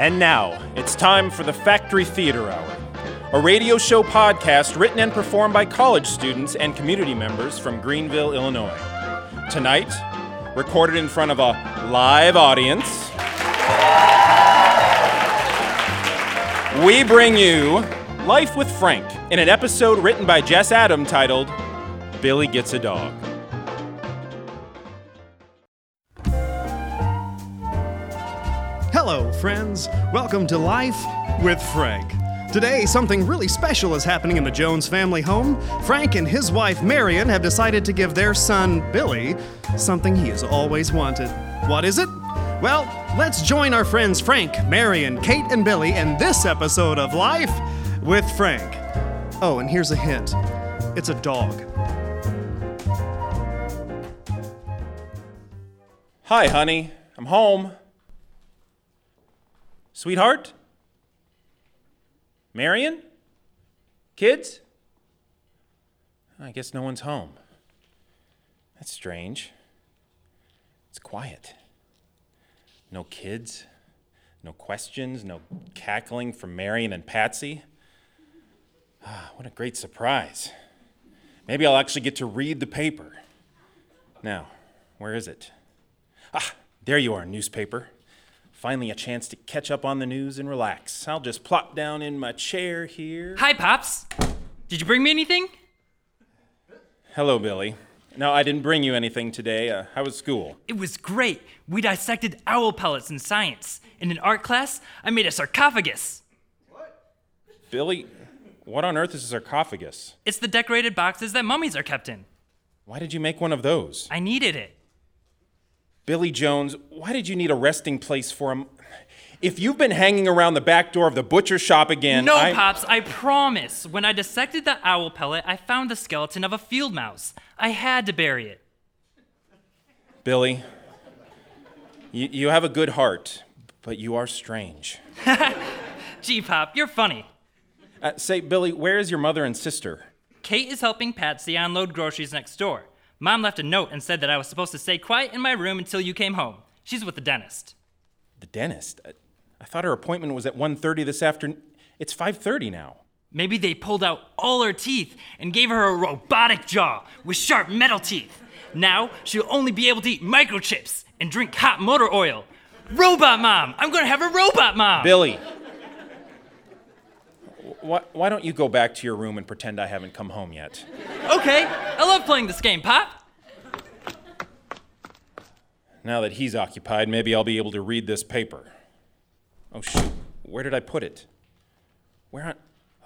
And now, it's time for the Factory Theatre Hour, a radio show podcast written and performed by college students and community members from Greenville, Illinois. Tonight, recorded in front of a live audience, we bring you Life with Frank in an episode written by Jess Adam titled Billy Gets a Dog. Hello, friends. Welcome to Life with Frank. Today, something really special is happening in the Jones family home. Frank and his wife Marion have decided to give their son, Billy, something he has always wanted. What is it? Well, let's join our friends Frank, Marion, Kate, and Billy in this episode of Life with Frank. Oh, and here's a hint it's a dog. Hi, honey. I'm home. Sweetheart? Marion? Kids? I guess no one's home. That's strange. It's quiet. No kids, no questions, no cackling from Marion and Patsy. Ah, what a great surprise. Maybe I'll actually get to read the paper. Now, where is it? Ah, there you are, newspaper. Finally, a chance to catch up on the news and relax. I'll just plop down in my chair here. Hi, Pops. Did you bring me anything? Hello, Billy. No, I didn't bring you anything today. Uh, how was school? It was great. We dissected owl pellets in science. In an art class, I made a sarcophagus. What? Billy, what on earth is a sarcophagus? It's the decorated boxes that mummies are kept in. Why did you make one of those? I needed it. Billy Jones, why did you need a resting place for him? If you've been hanging around the back door of the butcher shop again, no, I... Pops, I promise. When I dissected the owl pellet, I found the skeleton of a field mouse. I had to bury it. Billy, you, you have a good heart, but you are strange. Gee, Pop, you're funny. Uh, say, Billy, where is your mother and sister? Kate is helping Patsy unload groceries next door. Mom left a note and said that I was supposed to stay quiet in my room until you came home. She's with the dentist. The dentist? I, I thought her appointment was at 1.30 this afternoon. It's 5.30 now. Maybe they pulled out all her teeth and gave her a robotic jaw with sharp metal teeth. Now she'll only be able to eat microchips and drink hot motor oil. Robot mom! I'm gonna have a robot mom! Billy! Why, why don't you go back to your room and pretend I haven't come home yet? Okay, I love playing this game, Pop. Now that he's occupied, maybe I'll be able to read this paper. Oh, shoot. Where did I put it? Where on.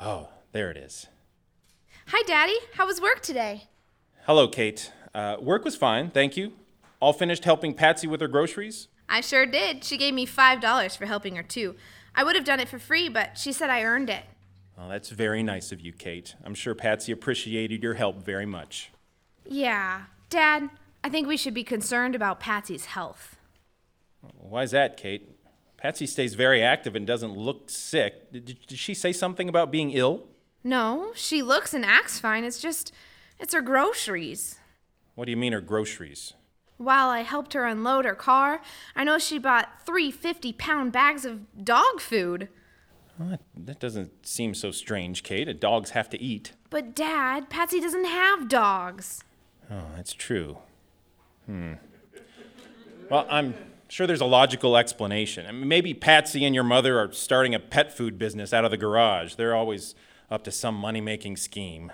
Oh, there it is. Hi, Daddy. How was work today? Hello, Kate. Uh, work was fine, thank you. All finished helping Patsy with her groceries? I sure did. She gave me $5 for helping her, too. I would have done it for free, but she said I earned it. Well, that's very nice of you, Kate. I'm sure Patsy appreciated your help very much. Yeah. Dad, I think we should be concerned about Patsy's health. Why's that, Kate? Patsy stays very active and doesn't look sick. Did, did she say something about being ill? No, she looks and acts fine. It's just, it's her groceries. What do you mean, her groceries? While I helped her unload her car, I know she bought three 50 pound bags of dog food. Well, that, that doesn't seem so strange, Kate. Dogs have to eat. But, Dad, Patsy doesn't have dogs. Oh, that's true. Hmm. Well, I'm sure there's a logical explanation. I mean, maybe Patsy and your mother are starting a pet food business out of the garage. They're always up to some money making scheme.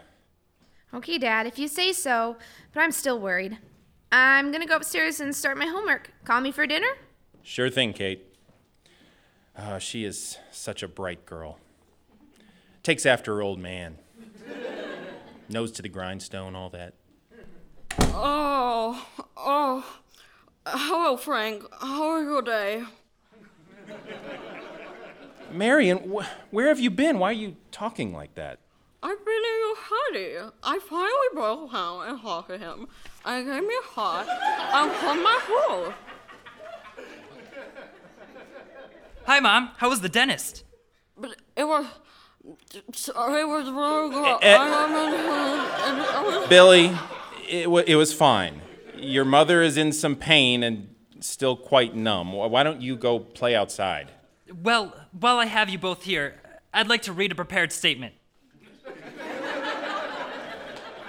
Okay, Dad, if you say so, but I'm still worried. I'm gonna go upstairs and start my homework. Call me for dinner? Sure thing, Kate. Oh, she is such a bright girl. Takes after her old man. Nose to the grindstone, all that. Oh, oh. Hello, Frank. How was your day? Marion, wh- where have you been? Why are you talking like that? I've been in your study. I finally broke down and talked to him. I gave me a hug and put my food. Hi, Mom. How was the dentist? But it was. It was really good. Eh, eh. I don't know. Billy, it, w- it was fine. Your mother is in some pain and still quite numb. Why don't you go play outside? Well, while I have you both here, I'd like to read a prepared statement.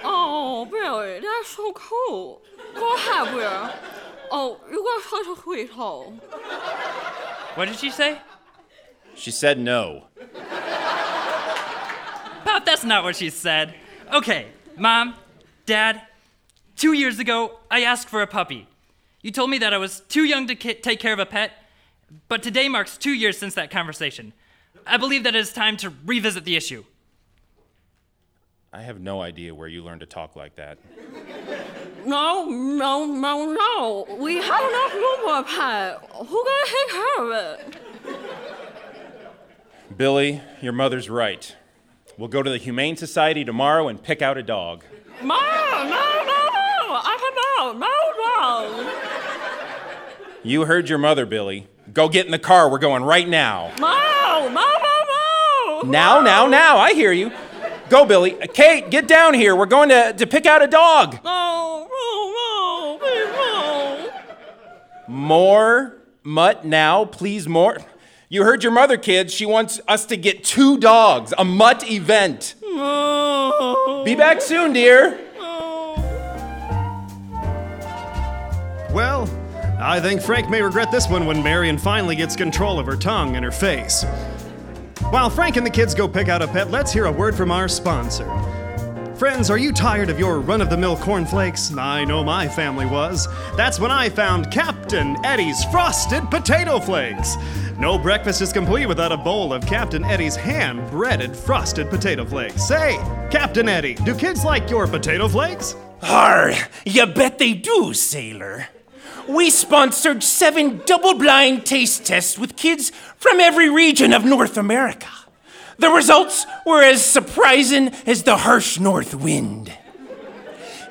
Oh, Billy, that's so cool. Go ahead, Will. Oh, you got such a sweetheart. What did she say? She said no. Pop, that's not what she said. Okay, Mom, Dad, two years ago, I asked for a puppy. You told me that I was too young to ki- take care of a pet, but today marks two years since that conversation. I believe that it is time to revisit the issue. I have no idea where you learned to talk like that. No, no, no, no. We have enough a pet. Who gonna take care of it? Billy, your mother's right. We'll go to the Humane Society tomorrow and pick out a dog. Mom, no, no, no. I cannot. No, no. You heard your mother, Billy. Go get in the car. We're going right now. No, no, no, no. Now, now, now. I hear you. Go, Billy. Kate, get down here. We're going to, to pick out a dog. No, no, please no. More mutt now, please more. You heard your mother, kids. She wants us to get two dogs, a mutt event. No. Be back soon, dear. Well, I think Frank may regret this one when Marion finally gets control of her tongue and her face. While Frank and the kids go pick out a pet, let's hear a word from our sponsor. Friends, are you tired of your run of the mill cornflakes? I know my family was. That's when I found Captain Eddie's Frosted Potato Flakes. No breakfast is complete without a bowl of Captain Eddie's hand breaded frosted potato flakes. Say, Captain Eddie, do kids like your potato flakes? Har, you bet they do, sailor. We sponsored seven double blind taste tests with kids from every region of North America. The results were as surprising as the harsh north wind.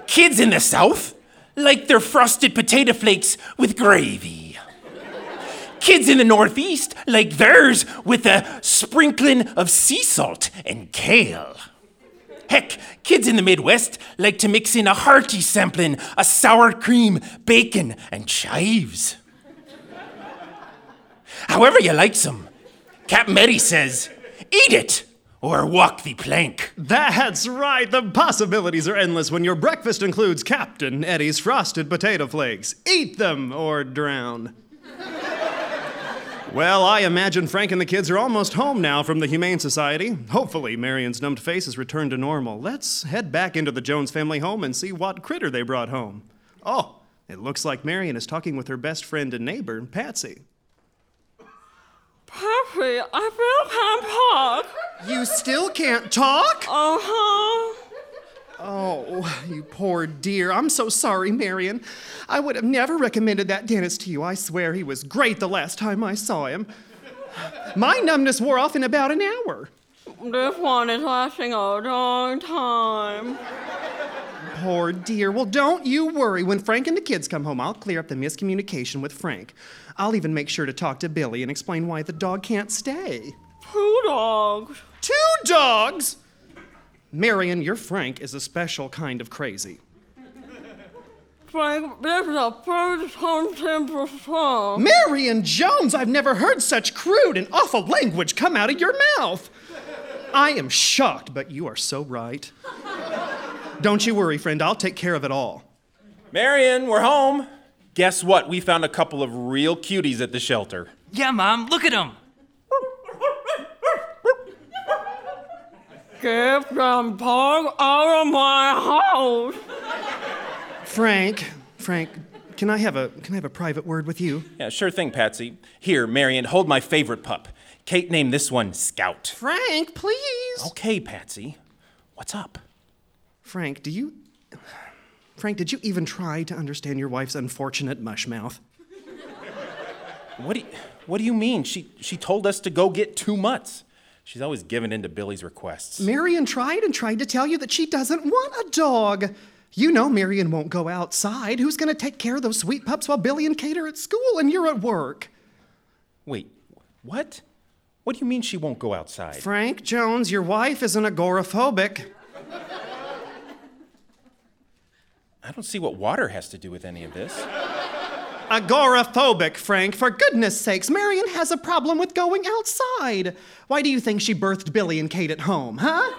Kids in the South like their frosted potato flakes with gravy. Kids in the Northeast like theirs with a sprinkling of sea salt and kale. Heck, kids in the Midwest like to mix in a hearty sampling of sour cream, bacon, and chives. However you like some, Captain Eddie says, eat it or walk the plank. That's right, the possibilities are endless when your breakfast includes Captain Eddie's Frosted Potato Flakes. Eat them or drown. Well, I imagine Frank and the kids are almost home now from the Humane Society. Hopefully, Marion's numbed face has returned to normal. Let's head back into the Jones family home and see what critter they brought home. Oh, it looks like Marion is talking with her best friend and neighbor, Patsy. Pappy, I still can't talk. You still can't talk? Uh huh. Oh, you poor dear. I'm so sorry, Marion. I would have never recommended that dentist to you. I swear he was great the last time I saw him. My numbness wore off in about an hour. This one is lasting a long time. Poor dear. Well, don't you worry. When Frank and the kids come home, I'll clear up the miscommunication with Frank. I'll even make sure to talk to Billy and explain why the dog can't stay. Two dogs. Two dogs? Marion, your Frank is a special kind of crazy. Frank, this is the first time simple song. Marion Jones, I've never heard such crude and awful language come out of your mouth. I am shocked, but you are so right. Don't you worry, friend, I'll take care of it all. Marion, we're home. Guess what? We found a couple of real cuties at the shelter. Yeah, Mom, look at him. Get them dog out of my house. Frank, Frank, can I have a can I have a private word with you? Yeah, sure thing, Patsy. Here, Marion, hold my favorite pup. Kate named this one Scout. Frank, please. Okay, Patsy. What's up? Frank, do you Frank, did you even try to understand your wife's unfortunate mush mouth? What do you, what do you mean? She she told us to go get two mutts. She's always giving in to Billy's requests. Marion tried and tried to tell you that she doesn't want a dog. You know Marion won't go outside. Who's going to take care of those sweet pups while Billy and Kate are at school and you're at work? Wait, what? What do you mean she won't go outside? Frank Jones, your wife is an agoraphobic. I don't see what water has to do with any of this. Agoraphobic, Frank. For goodness sakes, Marion has a problem with going outside. Why do you think she birthed Billy and Kate at home, huh?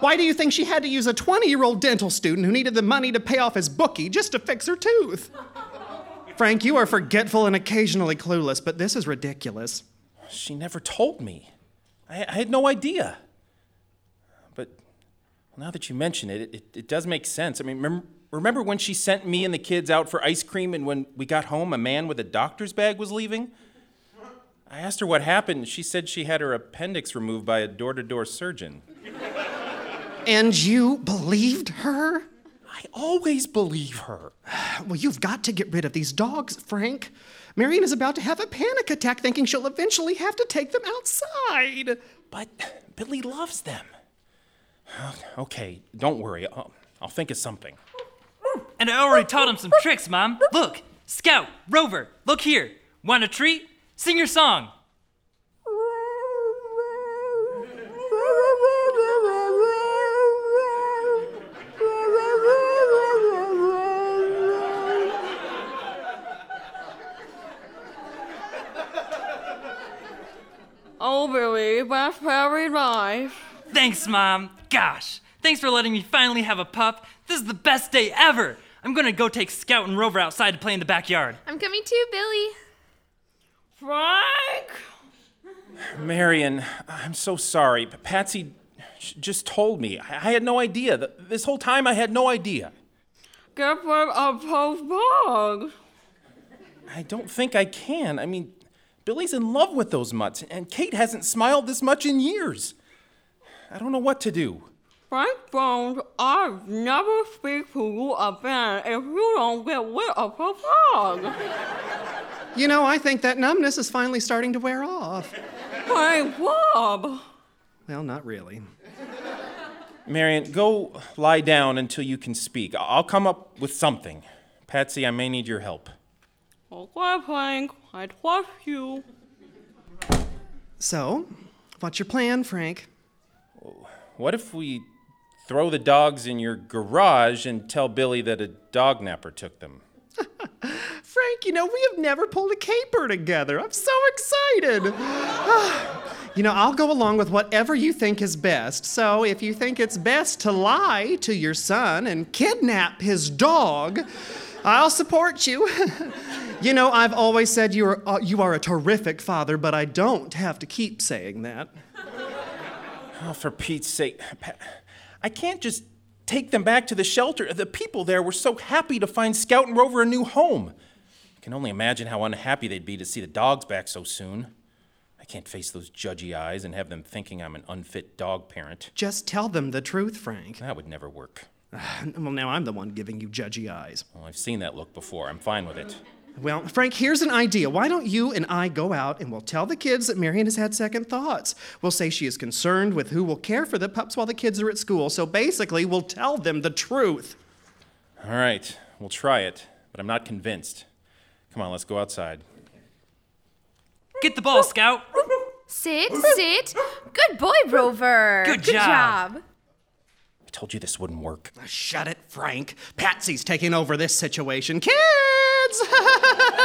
Why do you think she had to use a 20 year old dental student who needed the money to pay off his bookie just to fix her tooth? Frank, you are forgetful and occasionally clueless, but this is ridiculous. She never told me. I, I had no idea. But now that you mention it, it, it does make sense. I mean, remember, remember when she sent me and the kids out for ice cream, and when we got home, a man with a doctor's bag was leaving? I asked her what happened. She said she had her appendix removed by a door to door surgeon. And you believed her? I always believe her. Well, you've got to get rid of these dogs, Frank. Marion is about to have a panic attack thinking she'll eventually have to take them outside. But Billy loves them. Okay, don't worry. I'll, I'll think of something. And I already taught him some tricks, Mom. Look, Scout, Rover, look here. Want a treat? Sing your song. Oh, Billy, that's very nice. Thanks, Mom. Gosh, thanks for letting me finally have a pup. This is the best day ever. I'm gonna go take Scout and Rover outside to play in the backyard. I'm coming too, Billy. Frank? Marion, I'm so sorry. but Patsy just told me. I I had no idea. Th- This whole time, I had no idea. Get rid of those dogs. I don't think I can. I mean, Billy's in love with those mutts, and Kate hasn't smiled this much in years. I don't know what to do. Frank Jones, I'll never speak to you again if you don't get rid of the dog. You know, I think that numbness is finally starting to wear off. Hey, Bob. Well, not really. Marion, go lie down until you can speak. I- I'll come up with something. Patsy, I may need your help. Okay, Frank, I trust you. So, what's your plan, Frank? What if we throw the dogs in your garage and tell Billy that a dog napper took them? Frank, you know, we have never pulled a caper together. I'm so excited. you know, I'll go along with whatever you think is best. So, if you think it's best to lie to your son and kidnap his dog, I'll support you. you know, I've always said you are, uh, you are a terrific father, but I don't have to keep saying that. Oh, for Pete's sake. Pa- I can't just take them back to the shelter. The people there were so happy to find Scout and Rover a new home. I can only imagine how unhappy they'd be to see the dogs back so soon. I can't face those judgy eyes and have them thinking I'm an unfit dog parent. Just tell them the truth, Frank. That would never work. Well, now I'm the one giving you judgy eyes. Well, I've seen that look before. I'm fine with it. Well, Frank, here's an idea. Why don't you and I go out and we'll tell the kids that Marion has had second thoughts? We'll say she is concerned with who will care for the pups while the kids are at school. So basically, we'll tell them the truth. All right, we'll try it, but I'm not convinced. Come on, let's go outside. Get the ball, Scout. Sit, sit. Good boy, Rover. Good job. I told you this wouldn't work. Shut it, Frank. Patsy's taking over this situation. Kids!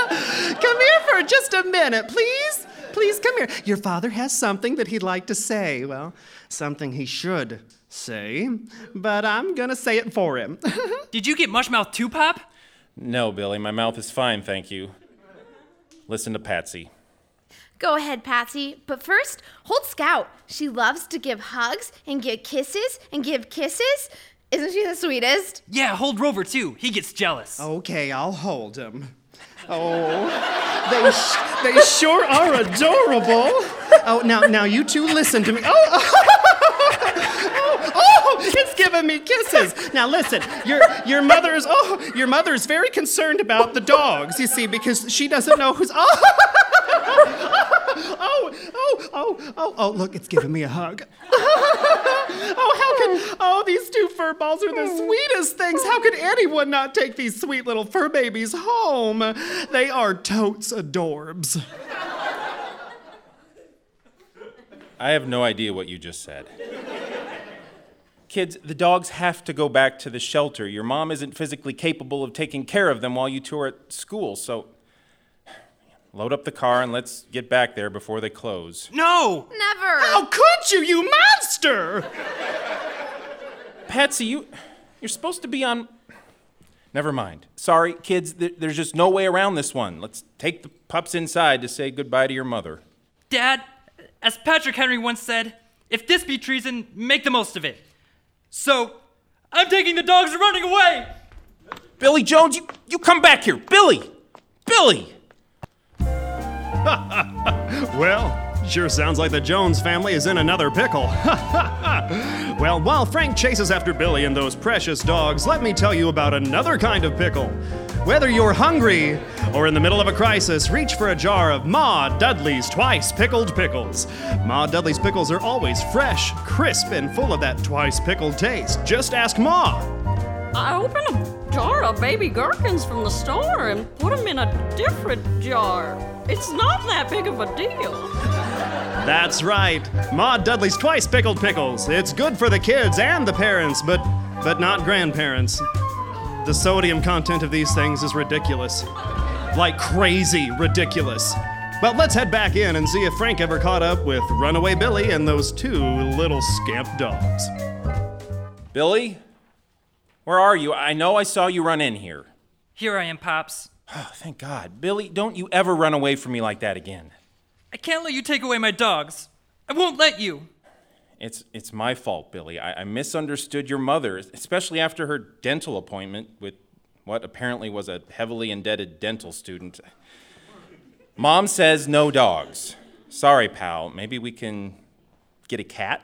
come here for just a minute, please. Please come here. Your father has something that he'd like to say. Well, something he should say, but I'm gonna say it for him. Did you get Mushmouth too, Pop? No, Billy, my mouth is fine, thank you. Listen to Patsy. Go ahead, Patsy. But first, hold Scout. She loves to give hugs and give kisses and give kisses. Isn't she the sweetest? Yeah, hold Rover too. He gets jealous. Okay, I'll hold him. Oh, they, they sure are adorable. Oh, now, now you two listen to me. Oh, oh, oh, oh it's giving me kisses. Now listen, your your mother is oh, your mother is very concerned about the dogs. You see, because she doesn't know who's oh. Oh, oh, oh, oh, look, it's giving me a hug. oh, how could, oh, these two fur balls are the hmm. sweetest things. How could anyone not take these sweet little fur babies home? They are totes adorbs. I have no idea what you just said. Kids, the dogs have to go back to the shelter. Your mom isn't physically capable of taking care of them while you two are at school, so Load up the car and let's get back there before they close. No! Never. How could you, you monster? Patsy, you you're supposed to be on Never mind. Sorry, kids, th- there's just no way around this one. Let's take the pups inside to say goodbye to your mother. Dad, as Patrick Henry once said, if this be treason, make the most of it. So, I'm taking the dogs and running away! Billy Jones, you, you come back here. Billy! Billy! Well, sure sounds like the Jones family is in another pickle. well, while Frank chases after Billy and those precious dogs, let me tell you about another kind of pickle. Whether you're hungry or in the middle of a crisis, reach for a jar of Ma Dudley's Twice Pickled Pickles. Ma Dudley's pickles are always fresh, crisp, and full of that twice pickled taste. Just ask Ma. I opened a jar of baby gherkins from the store and put them in a different jar. It's not that big of a deal. That's right. Ma Dudley's twice pickled pickles. It's good for the kids and the parents, but but not grandparents. The sodium content of these things is ridiculous. Like crazy ridiculous. But let's head back in and see if Frank ever caught up with Runaway Billy and those two little scamp dogs. Billy? Where are you? I know I saw you run in here. Here I am, Pops. Oh, thank God. Billy, don't you ever run away from me like that again. I can't let you take away my dogs. I won't let you. It's, it's my fault, Billy. I, I misunderstood your mother, especially after her dental appointment with what apparently was a heavily indebted dental student. Mom says no dogs. Sorry, pal. Maybe we can get a cat?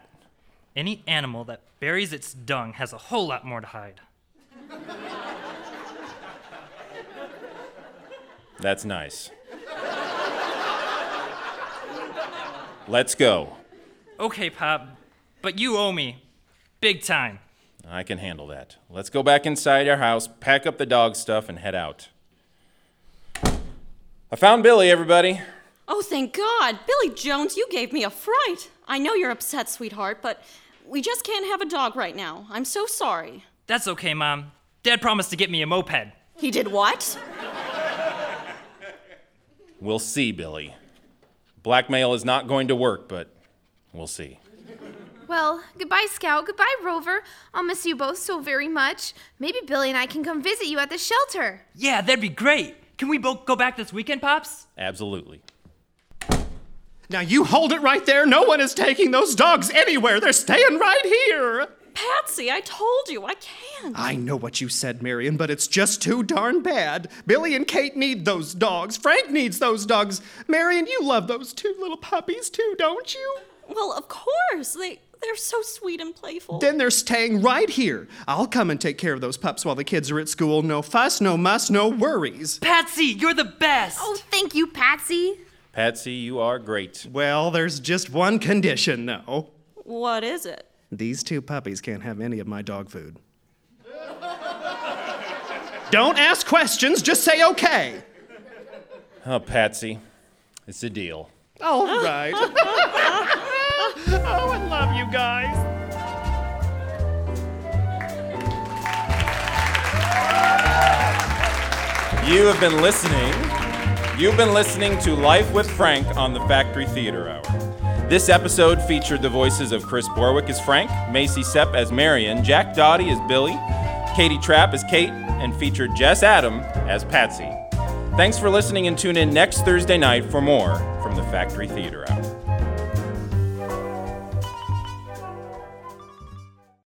Any animal that buries its dung has a whole lot more to hide. That's nice. Let's go. Okay, Pop, but you owe me. Big time. I can handle that. Let's go back inside our house, pack up the dog stuff, and head out. I found Billy, everybody. Oh, thank God. Billy Jones, you gave me a fright. I know you're upset, sweetheart, but we just can't have a dog right now. I'm so sorry. That's okay, Mom. Dad promised to get me a moped. He did what? We'll see, Billy. Blackmail is not going to work, but we'll see. Well, goodbye, Scout. Goodbye, Rover. I'll miss you both so very much. Maybe Billy and I can come visit you at the shelter. Yeah, that'd be great. Can we both go back this weekend, Pops? Absolutely. Now you hold it right there. No one is taking those dogs anywhere. They're staying right here. Patsy, I told you, I can't. I know what you said, Marion, but it's just too darn bad. Billy and Kate need those dogs. Frank needs those dogs. Marion, you love those two little puppies too, don't you? Well, of course. They they're so sweet and playful. Then they're staying right here. I'll come and take care of those pups while the kids are at school. No fuss, no muss, no worries. Patsy, you're the best. Oh, thank you, Patsy. Patsy, you are great. Well, there's just one condition, though. what is it? These two puppies can't have any of my dog food. Don't ask questions, just say okay. Oh, Patsy, it's a deal. All right. oh, I love you guys. You have been listening. You've been listening to Life with Frank on the Factory Theatre Hour. This episode featured the voices of Chris Borwick as Frank, Macy Sepp as Marion, Jack Dottie as Billy, Katie Trapp as Kate, and featured Jess Adam as Patsy. Thanks for listening and tune in next Thursday night for more from the Factory Theatre Hour.